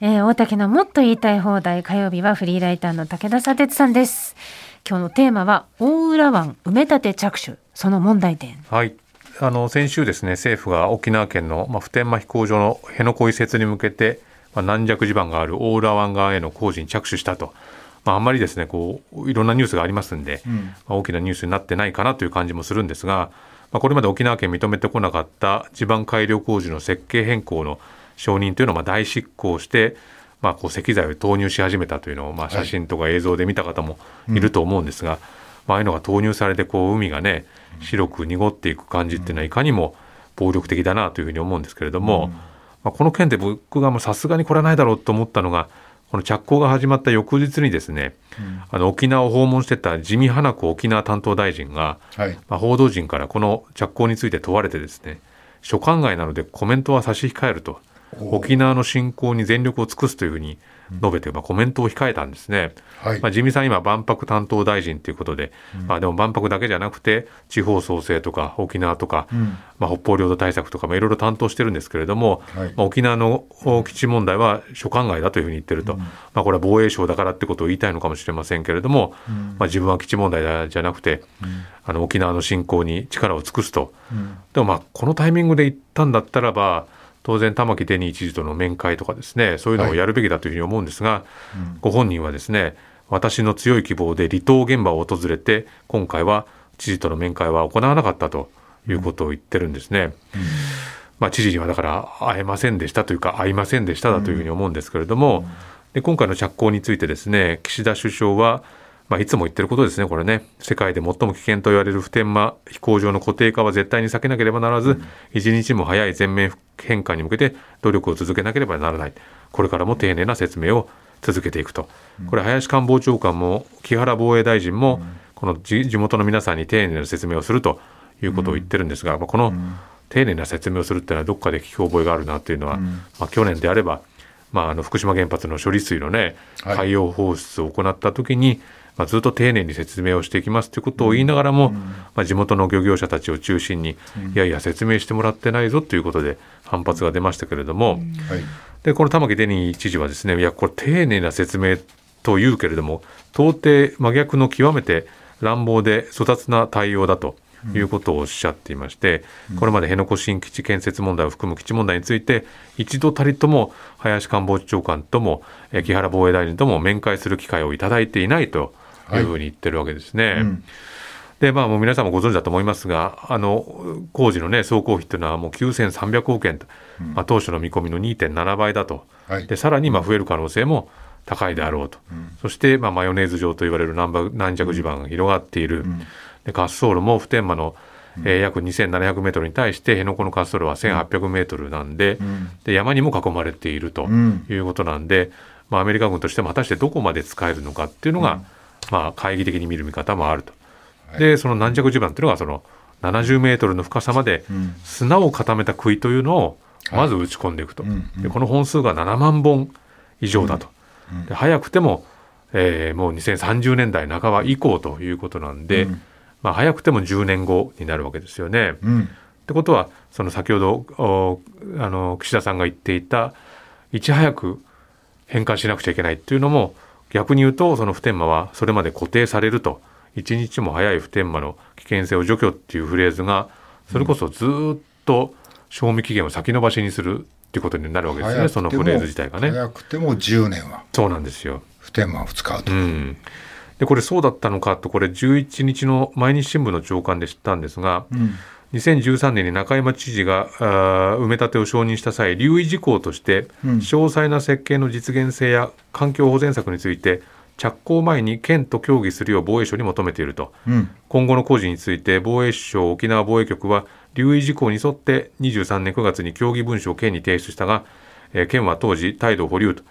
えー、大竹のもっと言いたい放題火曜日はフリーライターの武田砂鉄さんです。今日のテーマは大浦湾埋め立て着手。その問題点。はい。あの先週ですね政府が沖縄県の、まあ、普天間飛行場の辺野古移設に向けて、まあ、軟弱地盤がある大浦湾側への工事に着手したと、まあ、あんまりですねこういろんなニュースがありますんで、うん、まあ、大きなニュースになってないかなという感じもするんですが、まあ、これまで沖縄県認めてこなかった地盤改良工事の設計変更の承認というのをまあ大執行してまあ、こう石材を投入し始めたというのを、まあ、写真とか映像で見た方もいると思うんですが、はいうん、まあ、ああいうのが投入されてこう海がね白く濁っていく感じっていうのはいかにも暴力的だなというふうに思うんですけれども、うん、まあ、この件で僕がさすがにこれはないだろうと思ったのがこの着工が始まった翌日にですね、うん、あの沖縄を訪問してた自見花子沖縄担当大臣が、はい、まあ、報道陣からこの着工について問われてですね所管外なのでコメントは差し控えると沖縄の振興に全力を尽くすというふうに述べて、まあ、コメントを控えたんですね。はい、まあ、自民さん今万博担当大臣ということで、うん、まあ、でも万博だけじゃなくて地方創生とか沖縄とか、うん、まあ、北方領土対策とかもいろいろ担当してるんですけれども、はい、まあ、沖縄の基地問題は所管外だというふうに言ってると、うん、まあ、これは防衛省だからってことを言いたいのかもしれませんけれども、まあ、自分は基地問題じゃなくて、あの沖縄の振興に力を尽くすと、でもまあこのタイミングで言ったんだったらば当然玉城デニー知事との面会とかですねそういうのをやるべきだというふうに思うんですが、はいうん、ご本人はですね私の強い希望で離島現場を訪れて今回は知事との面会は行わなかったということを言ってるんですね。うん、まあ、知事にはだから会えませんでしたというか会いませんでしただというふうに思うんですけれども、で今回の着工についてですね岸田首相はまあ、いつも言ってることですね、これね。世界で最も危険と言われる普天間飛行場の固定化は絶対に避けなければならず、一日も早い全面変化に向けて努力を続けなければならない。これからも丁寧な説明を続けていくと。これ、林官房長官も木原防衛大臣も、この地元の皆さんに丁寧な説明をするということを言ってるんですが、まあ、この丁寧な説明をするっていうのはどっかで聞き覚えがあるなっていうのは、まあ、去年であれば、まあ、あの福島原発の処理水のね海洋放出を行った時に、まあ、ずっと丁寧に説明をしていきますということを言いながらも、まあ、地元の漁業者たちを中心に、いやいや説明してもらってないぞということで反発が出ましたけれども、でこの玉城デニー知事はですねいやこれ丁寧な説明というけれども到底真逆の極めて乱暴で粗雑な対応だと。いうことをおっしゃっていまして、これまで辺野古新基地建設問題を含む基地問題について一度たりとも林官房長官とも木原防衛大臣とも面会する機会をいただいていないとい。うふうに言ってるわけですね。はいうん、でまあ、もう皆さんもご存知だと思いますが、あの工事の、ね、総工費というのはもう9300億円と、うん、まあ、当初の見込みの2.7倍だと、はい、でさらにまあ増える可能性も高いであろうと、うん、そしてまあマヨネーズ状と言われる軟弱地盤が広がっている、で滑走路も普天間のえー、約2700メートルに対して辺野古の滑走路は1800メートルなんでうん、で山にも囲まれているということなんで、まあ、アメリカ軍としても果たしてどこまで使えるのかっていうのが、うんまあ、懐疑的に見る見方もあると。でその軟弱地盤というのがその70メートルの深さまで砂を固めた杭というのをまず打ち込んでいくと、でこの本数が7万本以上だと、で早くても、えー、もう2030年代半ば以降ということなんで、まあ、早くても10年後になるわけですよね。ってことはその先ほどあの岸田さんが言っていたいち早く返還しなくちゃいけないっていうのも逆に言うとその普天間はそれまで固定されると。一日も早い普天間の危険性を除去っていうフレーズがそれこそずっと賞味期限を先延ばしにするっていうことになるわけですね。そのフレーズ自体がね。早くても10年は。そうなんですよ。普天間を使うと、うん、でこれそうだったのかとこれ11日の毎日新聞の朝刊で知ったんですが、うん2013年に中山知事が埋め立てを承認した際留意事項として、詳細な設計の実現性や環境保全策について着工前に県と協議するよう防衛省に求めていると、うん、今後の工事について防衛省沖縄防衛局は留意事項に沿って23年9月に協議文書を県に提出したが、えー、県は当時態度保留と。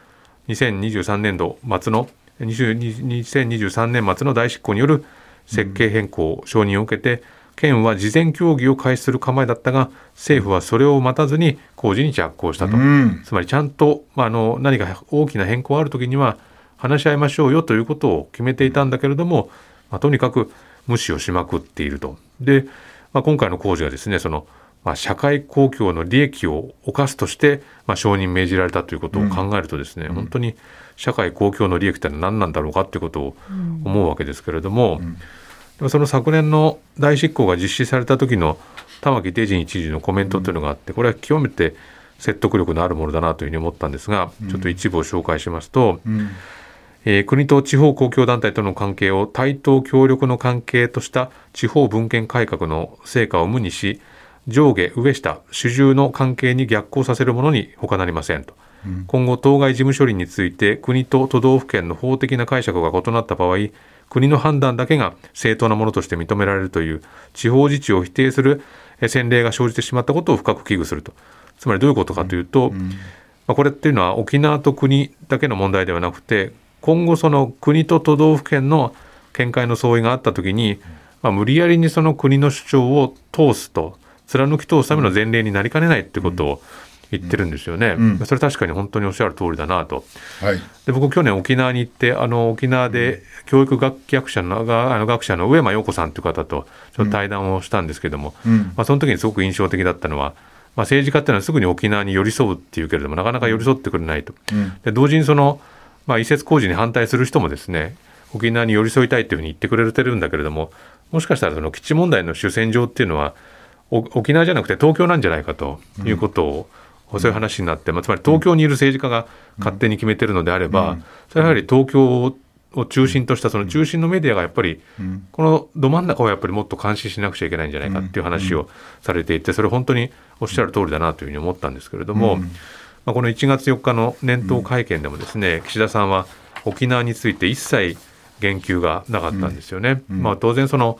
2023年度末の2023年末の大執行による設計変更承認を受けて、県は事前協議を開始する構えだったが政府はそれを待たずに工事に着工したと、うん、つまりちゃんと、まあ、あの何か大きな変更がある時には話し合いましょうよということを決めていたんだけれども、まあ、とにかく無視をしまくっていると。で、まあ、今回の工事はですねそのまあ、社会公共の利益を犯すとして、まあ、承認命じられたということを考えるとですね、本当に社会公共の利益ってのは何なんだろうかということを思うわけですけれども、でもその昨年の大執行が実施された時の玉城デジン知事のコメントというのがあってこれは極めて説得力のあるものだなというふうに思ったんですが、ちょっと一部を紹介しますと、うん。えー国と地方公共団体との関係を対等協力の関係とした地方分権改革の成果を無にし上下上下主従の関係に逆行させるものに他なりませんと、今後当該事務処理について国と都道府県の法的な解釈が異なった場合国の判断だけが正当なものとして認められるという地方自治を否定するえー先例が生じてしまったことを深く危惧すると。つまりどういうことかというと、まあ、これっていうのは沖縄と国だけの問題ではなくて今後その国と都道府県の見解の相違があった時に、まあ、無理やりにその国の主張を通すと貫き通すための前例になりかねないってことを言ってるんですよね。うん。それ確かに本当におっしゃる通りだなと。はい。で僕去年沖縄に行ってあの沖縄で教育学学者のがあの学者の上間陽子さんという方とちょっと対談をしたんですけども、うん。まあ、その時にすごく印象的だったのは、まあ、政治家っていうのはすぐに沖縄に寄り添うっていうけれどもなかなか寄り添ってくれないと。うん。で同時にその、まあ、移設工事に反対する人もですね沖縄に寄り添いたいというふうに言ってくれてるんだけれどももしかしたらその基地問題の主戦場っていうのはお沖縄じゃなくて東京なんじゃないかということを、そういう話になって、まあ、つまり東京にいる政治家が勝手に決めてるのであれば、それはやはり東京を中心としたその中心のメディアがやっぱりうん。このど真ん中をやっぱりもっと監視しなくちゃいけないんじゃないかっていう話をされていてそれ本当におっしゃる通りだなというふうに思ったんですけれども、うん。まあ、この1月4日の年頭会見でもですね、岸田さんは沖縄について一切言及がなかったんですよね。まあ、当然その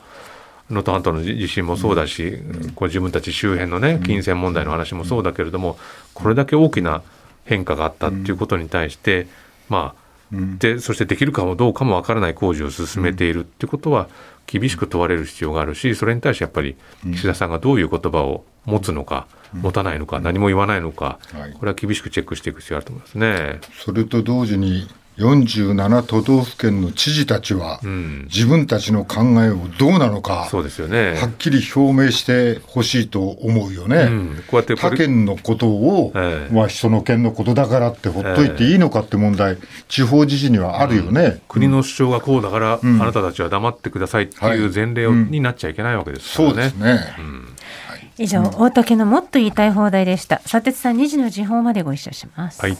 能登半島の地震もそうだし、こう自分たち周辺のね金銭問題の話もそうだけれどもこれだけ大きな変化があったっていうことに対して、まあうん。でそしてできるかもどうかもわからない工事を進めているっていうことは厳しく問われる必要があるしそれに対してやっぱり岸田さんがどういう言葉を持つのか、持たないのか何も言わないのか、はい。これは厳しくチェックしていく必要があると思いますね。それと同時に47都道府県の知事たちは、うん、自分たちの考えをどうなのかそうですよね。はっきり表明してほしいと思うよね。うん、こうやって他県のことを、ええまあ、その県のことだからってほっといていいのかって問題、地方自治にはあるよね。国の主張がこうだから、んあなたたちは黙ってくださいっていう前例を、はいうんになっちゃいけないわけですからね。そうですね。以上、大竹のもっと言いたい放題でした。佐哲さん2時の時報までご一緒します。はい